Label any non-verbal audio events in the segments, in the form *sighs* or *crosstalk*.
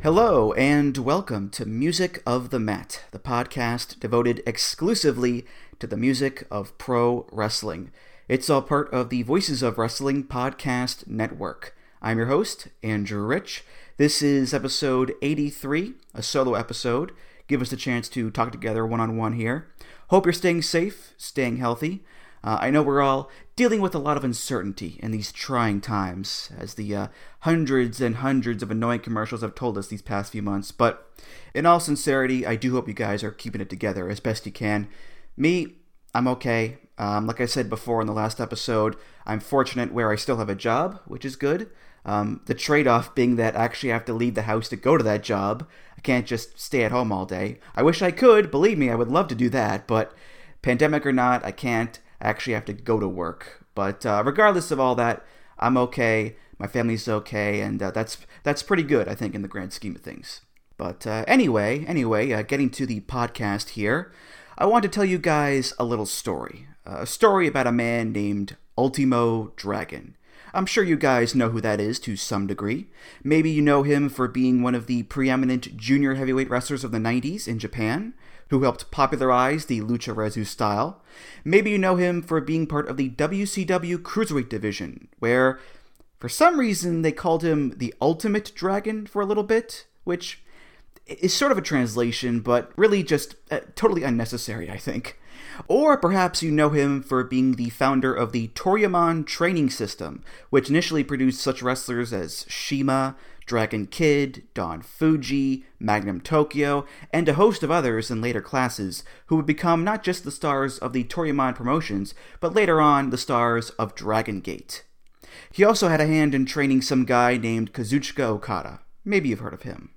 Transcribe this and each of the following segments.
Hello, and welcome to Music of the Mat, the podcast devoted exclusively to the music of pro wrestling. It's all part of the Voices of Wrestling Podcast Network. I'm your host, Andrew Rich. This is episode 83, a solo episode. Give us a chance to talk together one on one here. Hope you're staying safe, staying healthy. Uh, I know we're all dealing with a lot of uncertainty in these trying times, as the uh, hundreds and hundreds of annoying commercials have told us these past few months. But in all sincerity, I do hope you guys are keeping it together as best you can. Me, I'm okay. Um, like I said before in the last episode, I'm fortunate where I still have a job, which is good. Um, the trade off being that I actually have to leave the house to go to that job. I can't just stay at home all day. I wish I could, believe me, I would love to do that, but pandemic or not, I can't. I actually have to go to work. But uh, regardless of all that, I'm okay. My family's okay, and uh, that's that's pretty good, I think, in the grand scheme of things. But uh, anyway, anyway, uh, getting to the podcast here, I want to tell you guys a little story a story about a man named Ultimo Dragon. I'm sure you guys know who that is to some degree. Maybe you know him for being one of the preeminent junior heavyweight wrestlers of the 90s in Japan, who helped popularize the Lucharesu style. Maybe you know him for being part of the WCW Cruiserweight division, where, for some reason, they called him the Ultimate Dragon for a little bit, which is sort of a translation, but really just uh, totally unnecessary, I think. Or perhaps you know him for being the founder of the Toryumon training system, which initially produced such wrestlers as CIMA, Dragon Kid, Don Fujii, Magnum Tokyo, and a host of others in later classes who would become not just the stars of the Toryumon promotions, but later on the stars of Dragon Gate. He also had a hand in training some guy named Kazuchika Okada. Maybe you've heard of him.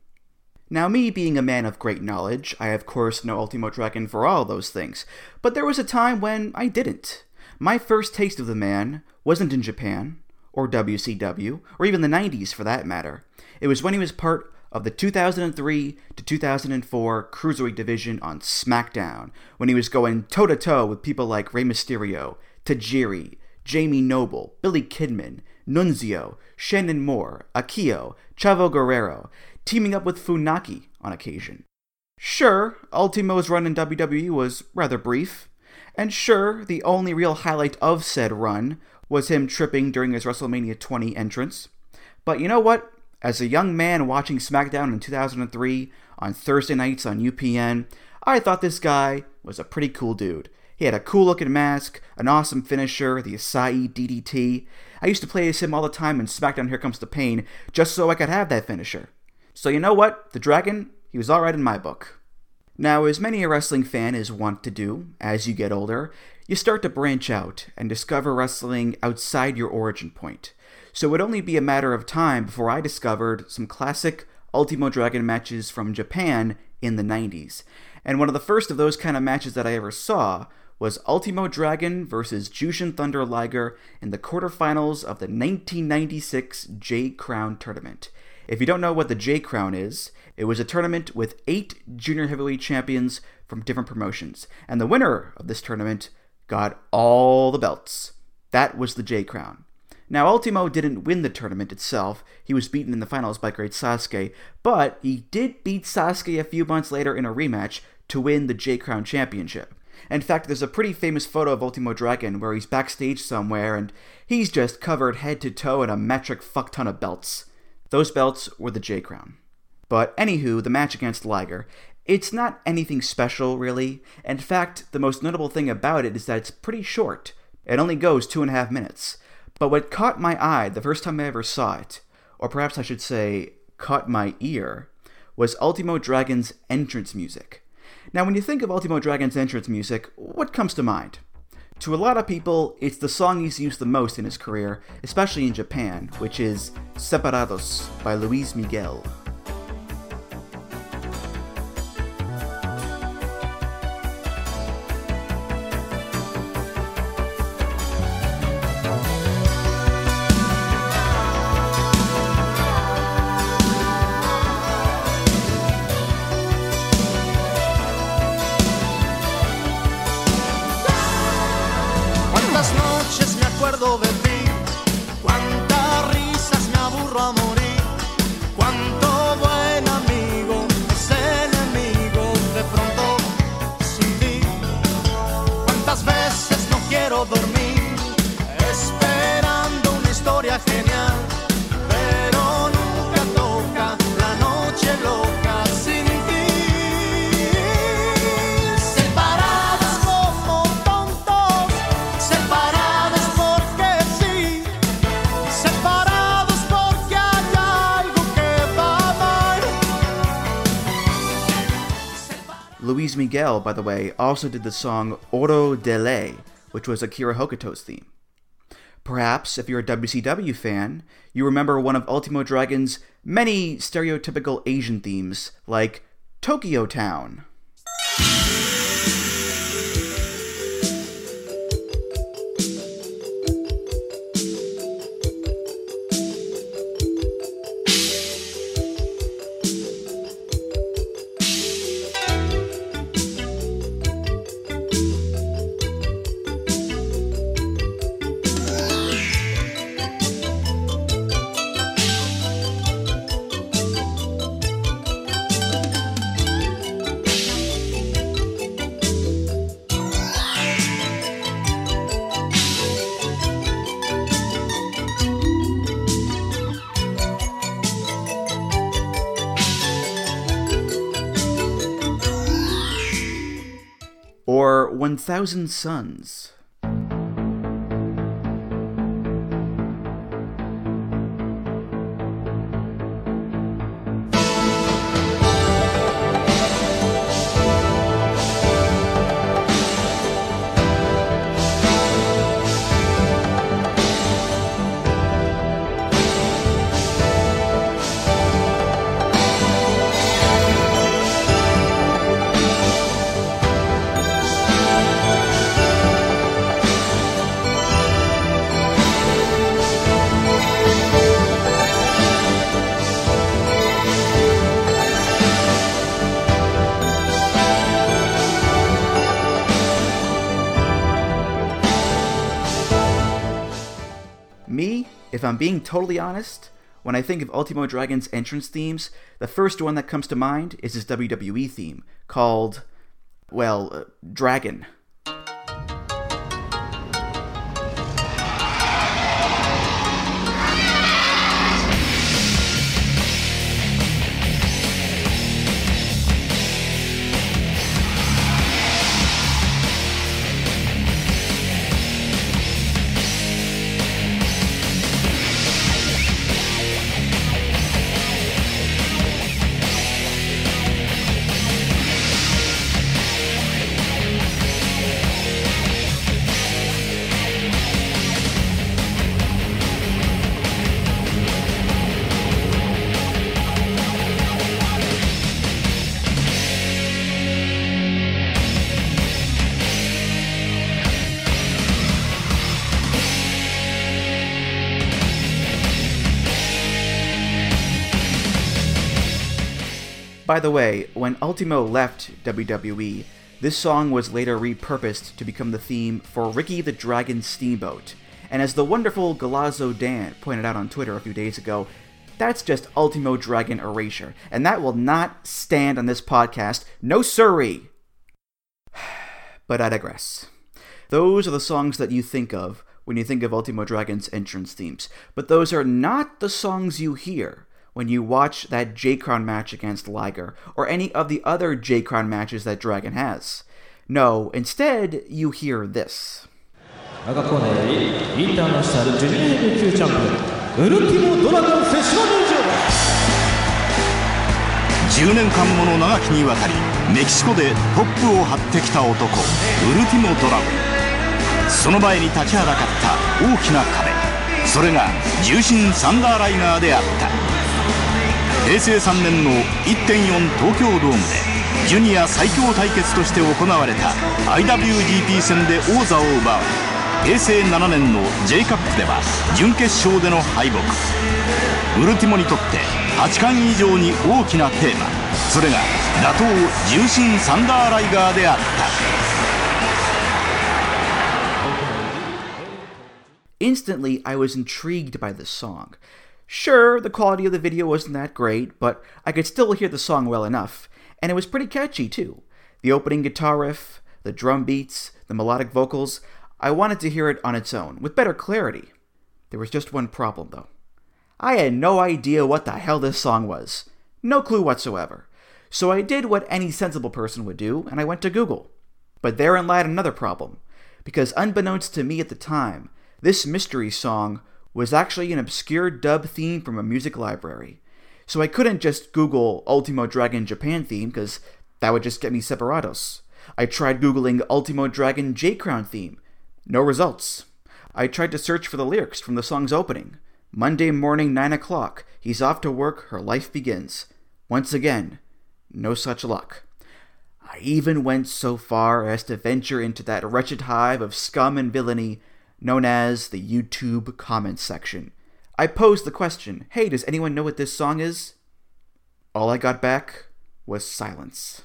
Now, me being a man of great knowledge, I of course know Ultimo Dragon for all those things, but there was a time when I didn't. My first taste of the man wasn't in Japan, or WCW, or even the 90s for that matter. It was when he was part of the 2003 to 2004 Cruiserweight division on SmackDown, when he was going toe to toe with people like Rey Mysterio, Tajiri, Jamie Noble, Billy Kidman, Nunzio, Shannon Moore, Akio, Chavo Guerrero, teaming up with Funaki on occasion. Sure, Ultimo's run in WWE was rather brief, and sure, the only real highlight of said run was him tripping during his WrestleMania 20 entrance. But you know what? As a young man watching SmackDown in 2003 on Thursday nights on UPN, I thought this guy was a pretty cool dude. He had a cool looking mask, an awesome finisher, the Asai DDT. I used to play as him all the time in SmackDown Here Comes the Pain just so I could have that finisher. So you know what? The Dragon, he was alright in my book. Now, as many a wrestling fan is wont to do as you get older, you start to branch out and discover wrestling outside your origin point. So it would only be a matter of time before I discovered some classic Ultimo Dragon matches from Japan in the 90s. And one of the first of those kind of matches that I ever saw was Ultimo Dragon versus Jushin Thunder Liger in the quarterfinals of the 1996 J Crown tournament. If you don't know what the J Crown is, it was a tournament with eight junior heavyweight champions from different promotions, and the winner of this tournament got all the belts. That was the J Crown. Now, Ultimo didn't win the tournament itself. He was beaten in the finals by Great Sasuke, but he did beat Sasuke a few months later in a rematch to win the J Crown Championship. In fact, there's a pretty famous photo of Ultimo Dragon where he's backstage somewhere and he's just covered head to toe in a metric fuck ton of belts. Those belts were the J Crown. But anywho, the match against Liger, it's not anything special, really. In fact, the most notable thing about it is that it's pretty short. It only goes two and a half minutes. But what caught my eye the first time I ever saw it, or perhaps I should say, caught my ear, was Ultimo Dragon's entrance music. Now, when you think of Ultimo Dragon's entrance music, what comes to mind? To a lot of people, it's the song he's used the most in his career, especially in Japan, which is Separados by Luis Miguel. Luis Miguel, by the way, also did the song Oro de Ley, which was Akira Hokuto's theme. Perhaps, if you're a WCW fan, you remember one of Ultimo Dragon's many stereotypical Asian themes, like Tokyo Town. 1000 Suns. I'm being totally honest, when I think of Ultimo Dragon's entrance themes, the first one that comes to mind is his WWE theme, called, well, uh, Dragon. By the way, when Ultimo left WWE, this song was later repurposed to become the theme for Ricky the Dragon Steamboat. And as the wonderful Galazzo Dan pointed out on Twitter a few days ago, that's just Ultimo Dragon erasure, and that will not stand on this podcast. No siree! *sighs* But I digress. Those are the songs that you think of when you think of Ultimo Dragon's entrance themes, but those are not the songs you hear when you watch that J Crown match against Liger, or any of the other J Crown matches that Dragon has. No, instead, you hear this. 赤コーナーよりインターナショナルジュニアヘビー級チャンピオンウルティモドラゴンセシの入場10年間もの長きにわたりメキシコでトップを張ってきた男ウルティモドラゴンその前に立ちはだかった大きな壁それが重心サンダーライナーであった平成3年の1.4東京ドームでジュニア最強対決として行われた IWGP 戦で王座を奪う。平成7年の J カップでは準決勝での敗北。ウルティモにとって8冠以上に大きなテーマ。それが打倒重心サンダーライガーであった。Instantly I was intrigued by this song. Sure, the quality of the video wasn't that great, but I could still hear the song well enough, and it was pretty catchy too. The opening guitar riff, the drum beats, the melodic vocals, I wanted to hear it on its own, with better clarity. There was just one problem, though. I had no idea what the hell this song was. No clue whatsoever. So I did what any sensible person would do, and I went to Google. But therein lied another problem, because unbeknownst to me at the time, this mystery song was actually an obscure dub theme from a music library. So I couldn't just Google Ultimo Dragon Japan theme, because that would just get me separados. I tried Googling Ultimo Dragon J Crown theme. No results. I tried to search for the lyrics from the song's opening. Monday morning, 9 o'clock. He's off to work, her life begins. Once again, no such luck. I even went so far as to venture into that wretched hive of scum and villainy known as the YouTube comments section. I posed the question Hey, does anyone know what this song is? All I got back was silence.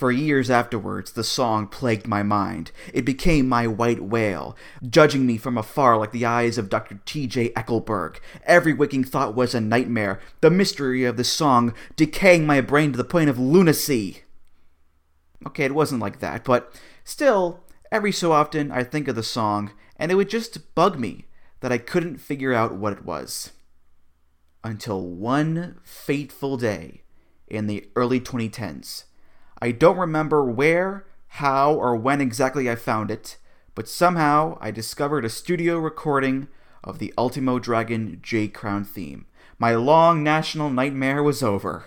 For years afterwards, the song plagued my mind. It became my white whale, judging me from afar like the eyes of Dr. T.J. Eckleburg. Every waking thought was a nightmare, the mystery of the song decaying my brain to the point of lunacy. Okay, it wasn't like that, but still, every so often I think of the song, and it would just bug me that I couldn't figure out what it was. Until one fateful day in the early 2010s. I don't remember where, how, or when exactly I found it, but somehow I discovered a studio recording of the Ultimo Dragon J Crown theme. My long national nightmare was over.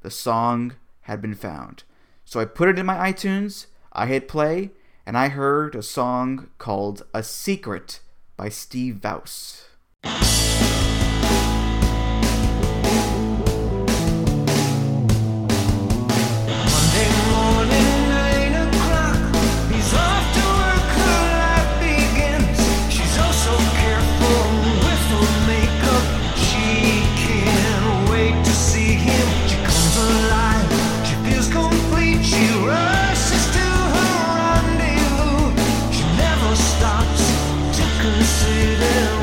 The song had been found. So I put it in my iTunes, I hit play, and I heard a song called A Secret by Steve Vaus. Consider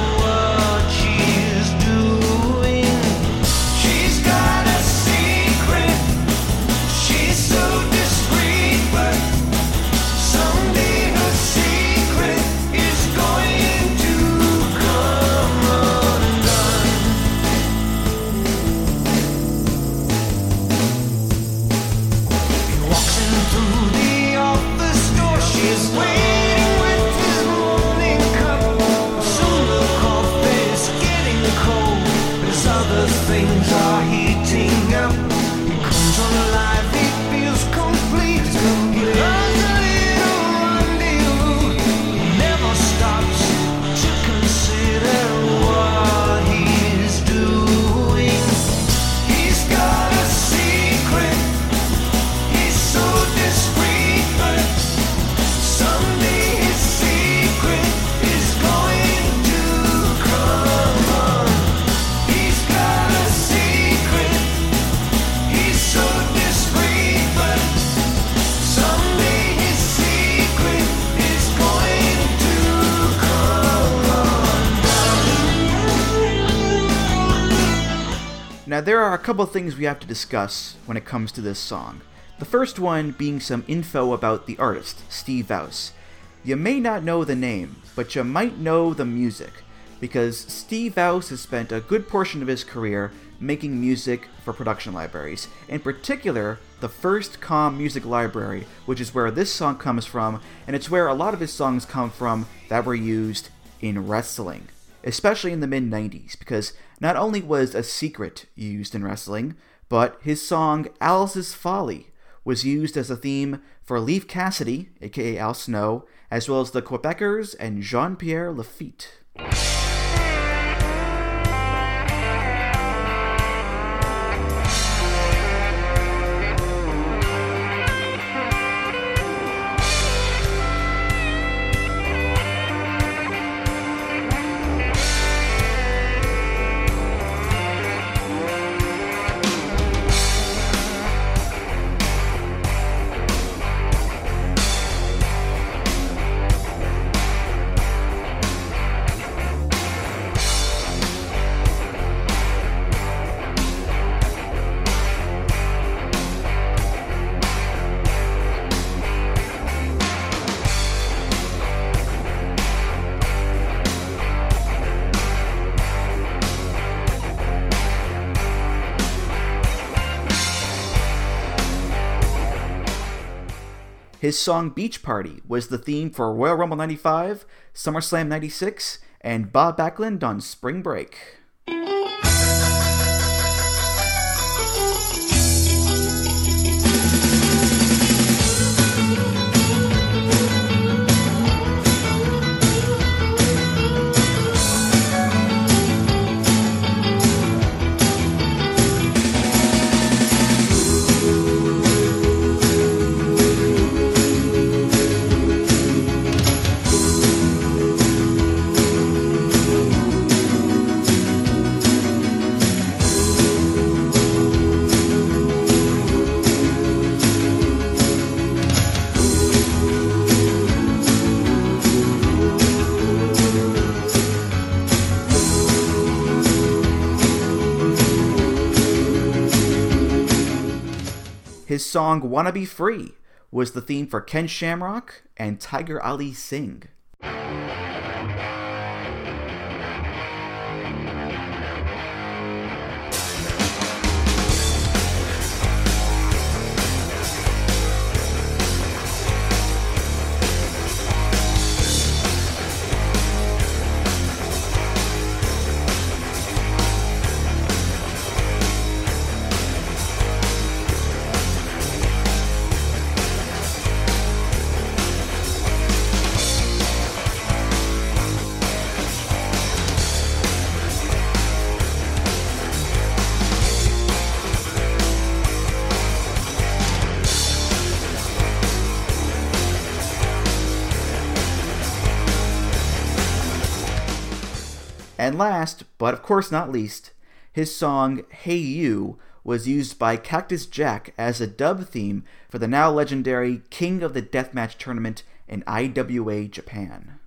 there are a couple things we have to discuss when it comes to this song. The first one being some info about the artist, Steve Vaus. You may not know the name, but you might know the music, because Steve Vaus has spent a good portion of his career making music for production libraries, in particular, the FirstCom Music Library, which is where this song comes from, and it's where a lot of his songs come from that were used in wrestling especially in the mid 90s, because not only was A Secret used in wrestling, but his song Alice's Folly was used as a theme for Leif Cassidy, aka Al Snow, as well as the Quebecers and Jean Pierre Lafitte. His song Beach Party was the theme for Royal Rumble 95, SummerSlam 96, and Bob Backlund on Spring Break. His song Wanna Be Free was the theme for Ken Shamrock and Tiger Ali Singh. And last, but of course not least, his song Hey You was used by Cactus Jack as a dub theme for the now legendary King of the Deathmatch tournament in IWA Japan.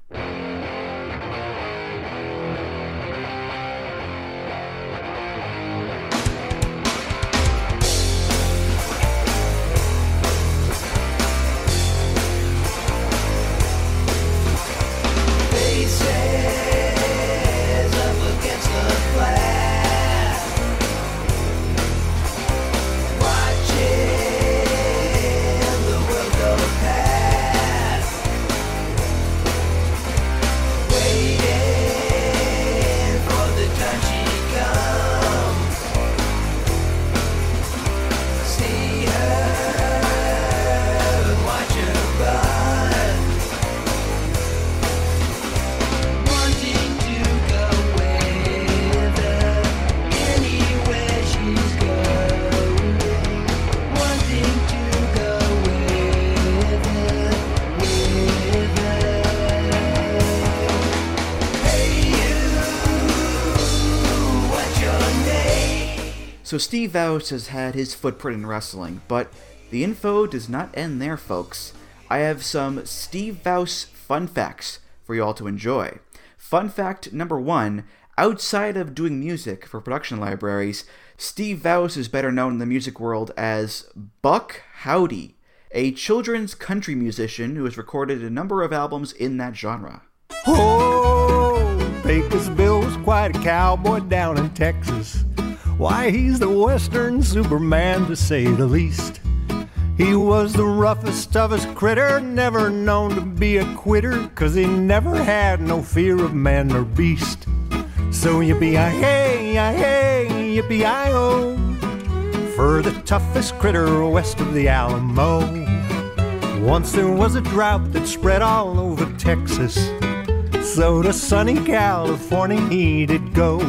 So Steve Vaus has had his footprint in wrestling, but the info does not end there, folks. I have some Steve Vaus fun facts for you all to enjoy. Fun fact number one outside of doing music for production libraries, Steve Vaus is better known in the music world as Buck Howdy, a children's country musician who has recorded a number of albums in that genre. Oh, was quite a cowboy down in Texas. Why, he's the Western Superman to say the least. He was the roughest, toughest critter, never known to be a quitter, cause he never had no fear of man or beast. So yippee-yi-hey, yi-hey, yippee-yi-oh, for the toughest critter west of the Alamo. Once there was a drought that spread all over Texas, so to sunny California he did go.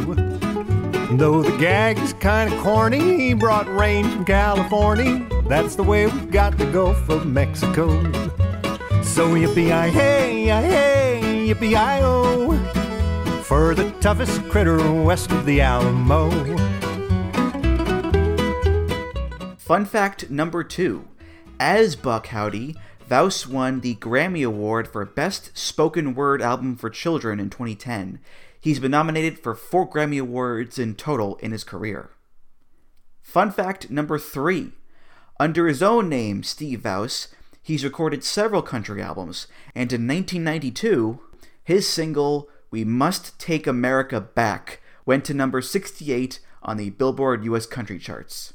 Though the gag is kinda corny, he brought rain from California. That's the way we got to go for Mexico. So yippee-yi-hey, yi-hey, yippee-yi-oh, for the toughest critter west of the Alamo. Fun fact number two As Buck Howdy, Vaus won the Grammy Award for Best Spoken Word Album for Children in 2010. He's been nominated for four Grammy Awards in total in his career. Fun fact number three Under his own name, Steve Vaus, he's recorded several country albums, and in 1992, his single, We Must Take America Back, went to number 68 on the Billboard US Country Charts.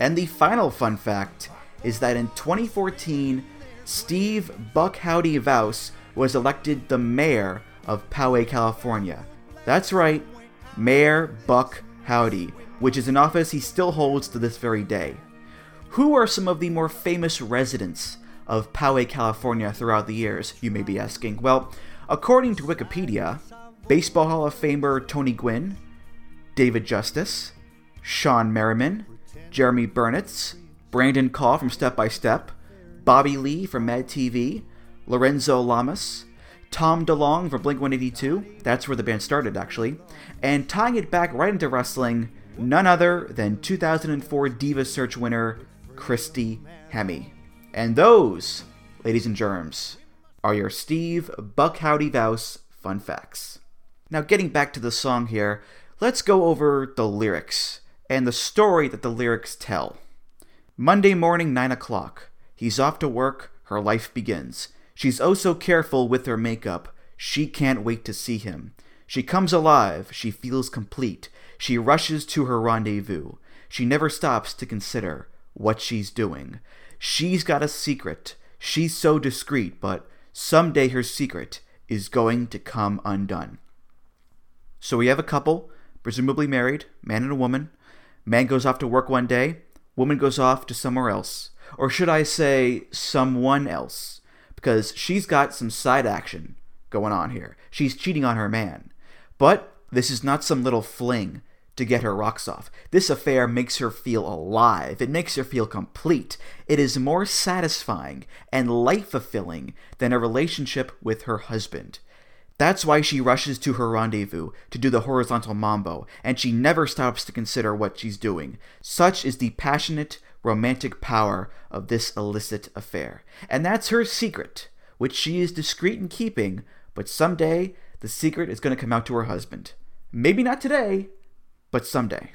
And the final fun fact is that in 2014, Steve Buck Howdy Vaus was elected the mayor of Poway, California. That's right, Mayor Buck Howdy, which is an office he still holds to this very day. Who are some of the more famous residents of Poway, California throughout the years, you may be asking? Well, according to Wikipedia, Baseball Hall of Famer Tony Gwynn, David Justice, Shawne Merriman, Jeromy Burnitz, Brandon Call from Step by Step, Bobby Lee from Mad TV, Lorenzo Lamas, Tom DeLonge from Blink 182, that's where the band started actually, and tying it back right into wrestling, none other than 2004 Diva Search winner Christy Hemme. And those, ladies and germs, are your Steve Buck Howdy Vaus fun facts. Now, getting back to the song here, let's go over the lyrics and the story that the lyrics tell. Monday morning, 9 o'clock. He's off to work, her life begins. She's oh so careful with her makeup. She can't wait to see him. She comes alive, she feels complete. She rushes to her rendezvous. She never stops to consider what she's doing. She's got a secret. She's so discreet, but someday her secret is going to come undone. So we have a couple, presumably married, man and a woman. Man goes off to work one day, woman goes off to somewhere else. Or should I say, someone else? Because she's got some side action going on here. She's cheating on her man. But this is not some little fling to get her rocks off. This affair makes her feel alive. It makes her feel complete. It is more satisfying and life fulfilling than a relationship with her husband. That's why she rushes to her rendezvous to do the horizontal mambo, and she never stops to consider what she's doing. Such is the passionate, romantic power of this illicit affair. And that's her secret, which she is discreet in keeping, but someday the secret is going to come out to her husband. Maybe not today, but someday.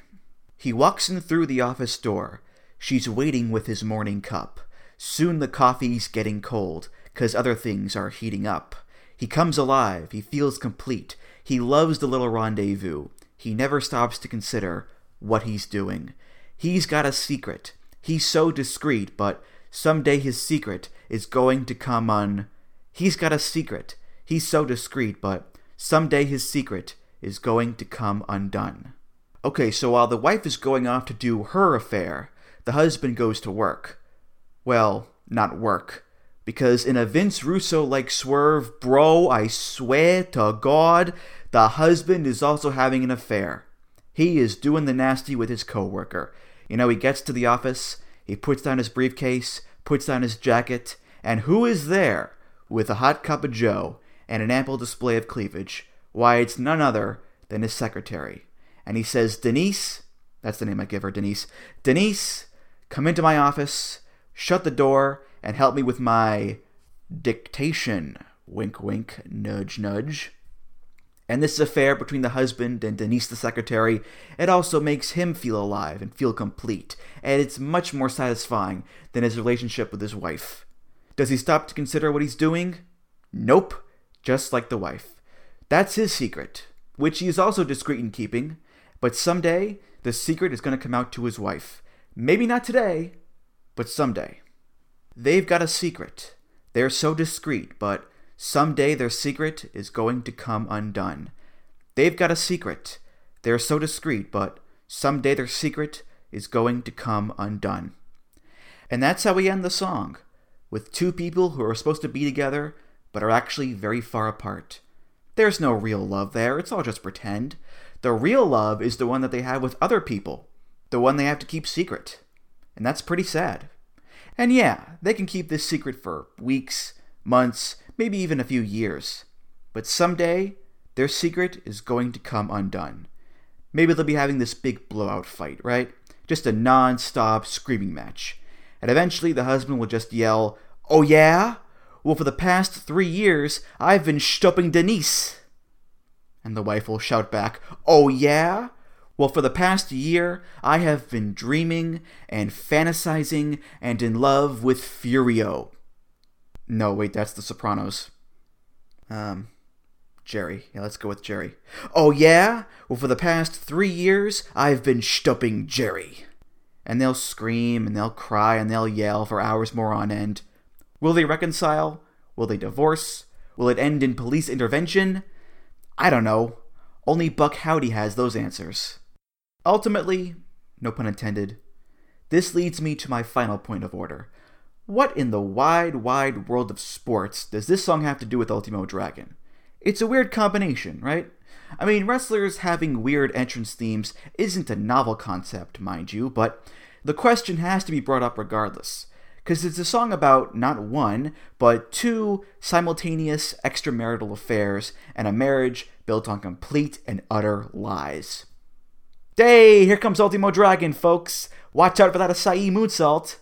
He walks in through the office door. She's waiting with his morning cup. Soon the coffee's getting cold, 'cause other things are heating up. He comes alive, he feels complete. He loves the little rendezvous. He never stops to consider what he's doing. He's got a secret. He's so discreet, but someday his secret is going to come un. He's got a secret. He's so discreet, but someday his secret is going to come undone. Okay, so while the wife is going off to do her affair, the husband goes to work. Well, not work. Because in a Vince Russo like swerve, bro, I swear to God, the husband is also having an affair. He is doing the nasty with his coworker. You know, he gets to the office, he puts down his briefcase, puts down his jacket, and who is there with a hot cup of joe and an ample display of cleavage? Why, it's none other than his secretary. And he says, Denise, that's the name I give her, Denise, Denise, come into my office, shut the door, and help me with my dictation. Wink, wink, nudge, nudge. And this affair between the husband and Denise the secretary, it also makes him feel alive and feel complete, and it's much more satisfying than his relationship with his wife. Does he stop to consider what he's doing? Nope, just like the wife. That's his secret, which he is also discreet in keeping, but someday the secret is going to come out to his wife. Maybe not today, but someday. They've got a secret. They're so discreet, but someday their secret is going to come undone. They've got a secret. They're so discreet, but Someday their secret is going to come undone. And that's how we end the song, with two people who are supposed to be together but are actually very far apart. There's no real love there, it's all just pretend. The real love is the one that they have with other people, the one they have to keep secret. And that's pretty sad. And yeah, they can keep this secret for weeks, months, maybe even a few years. But someday, their secret is going to come undone. Maybe they'll be having this big blowout fight, right? Just a non stop screaming match. And eventually the husband will just yell, Oh yeah? Well, for the past three years, I've been stopping Denise. And the wife will shout back, Oh yeah? Well, for the past year, I have been dreaming and fantasizing and in love with Furio. No, wait, that's The Sopranos. Um, Jerry. Yeah, let's go with Jerry. Oh, yeah? Well, for the past three years, I've been stopping Jerry. And they'll scream and they'll cry and they'll yell for hours more on end. Will they reconcile? Will they divorce? Will it end in police intervention? I don't know. Only Buck Howdy has those answers. Ultimately, no pun intended, this leads me to my final point of order. What in the wide, wide world of sports does this song have to do with Ultimo Dragon? It's a weird combination, right? I mean, wrestlers having weird entrance themes isn't a novel concept, mind you, but the question has to be brought up regardless. Because it's a song about not one, but two simultaneous extramarital affairs and a marriage built on complete and utter lies. Hey, here comes Ultimo Dragon, folks. Watch out for that Asai moonsault.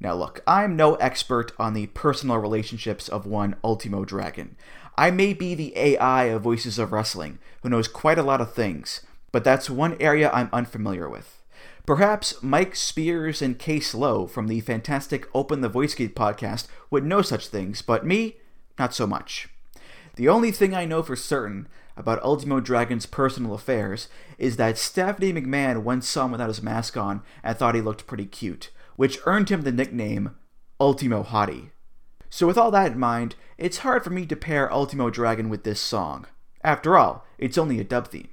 Now, look, I'm no expert on the personal relationships of one Ultimo Dragon. I may be the AI of Voices of Wrestling, who knows quite a lot of things, but that's one area I'm unfamiliar with. Perhaps Mike Spears and Case Lowe from the fantastic Open the Voice Gate podcast would know such things, but me, not so much. The only thing I know for certain about Ultimo Dragon's personal affairs is that Stephanie McMahon once saw him without his mask on and thought he looked pretty cute, which earned him the nickname Ultimo Hottie. So, with all that in mind, it's hard for me to pair Ultimo Dragon with this song. After all, it's only a dub theme.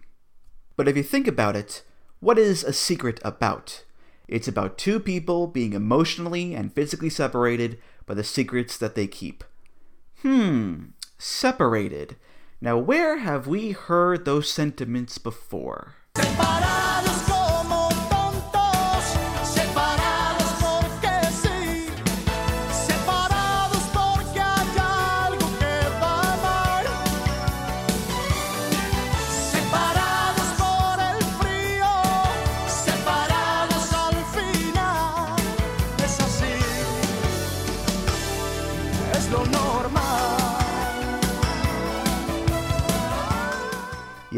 But if you think about it, what is a secret about? It's about two people being emotionally and physically separated by the secrets that they keep. Hmm, separated. Now, where have we heard those sentiments before? Separados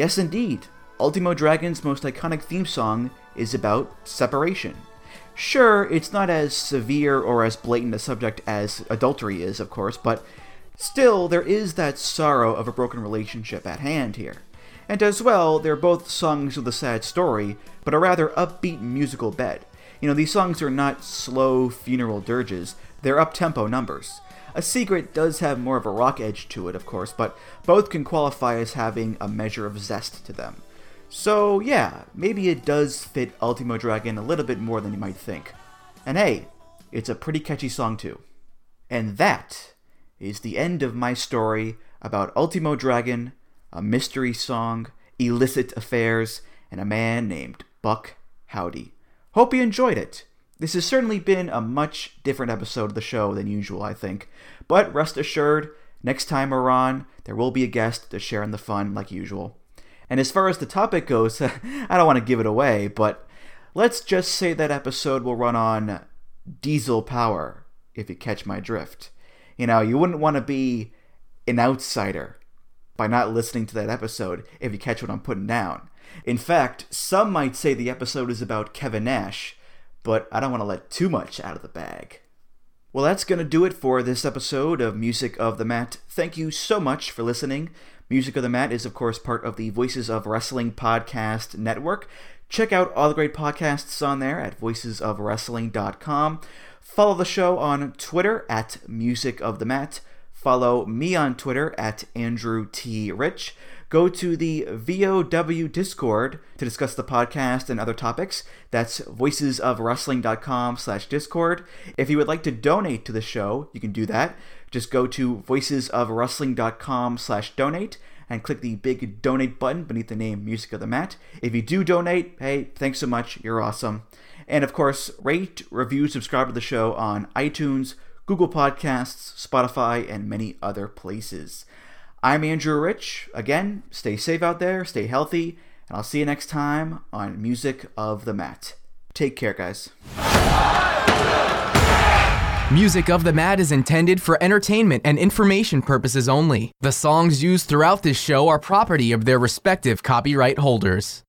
Yes, indeed. Ultimo Dragon's most iconic theme song is about separation. Sure, it's not as severe or as blatant a subject as adultery is, of course, but still, there is that sorrow of a broken relationship at hand here. And as well, they're both songs with a sad story, but a rather upbeat musical bed. You know, these songs are not slow funeral dirges, they're up tempo numbers. A Secret does have more of a rock edge to it, of course, but both can qualify as having a measure of zest to them. So, yeah, maybe it does fit Ultimo Dragon a little bit more than you might think. And hey, it's a pretty catchy song too. And that is the end of my story about Ultimo Dragon, a mystery song, illicit affairs, and a man named Buck Howdy. Hope you enjoyed it. This has certainly been a much different episode of the show than usual, I think. But rest assured, next time we're on, there will be a guest to share in the fun like usual. And as far as the topic goes, *laughs* I don't want to give it away, but let's just say that episode will run on diesel power, if you catch my drift. You know, you wouldn't want to be an outsider by not listening to that episode if you catch what I'm putting down. In fact, some might say the episode is about Kevin Nash, but I don't want to let too much out of the bag. Well, that's going to do it for this episode of Music of the Mat. Thank you so much for listening. Music of the Mat is, of course, part of the Voices of Wrestling podcast network. Check out all the great podcasts on there at voicesofwrestling.com. Follow the show on Twitter at Music of the Mat. Follow me on Twitter at Andrew T. Rich. Go to the VOW Discord to discuss the podcast and other topics. That's voicesofwrestling.com slash discord. If you would like to donate to the show, you can do that. Just go to voicesofwrestling.com slash donate and click the big donate button beneath the name Music of the Mat. If you do donate, hey, thanks so much. You're awesome. And of course, rate, review, subscribe to the show on iTunes, Google Podcasts, Spotify, and many other places. I'm Andrew Rich. Again, stay safe out there, stay healthy, and I'll see you next time on Music of the Mat. Take care, guys. Music of the Mat is intended for entertainment and information purposes only. The songs used throughout this show are property of their respective copyright holders.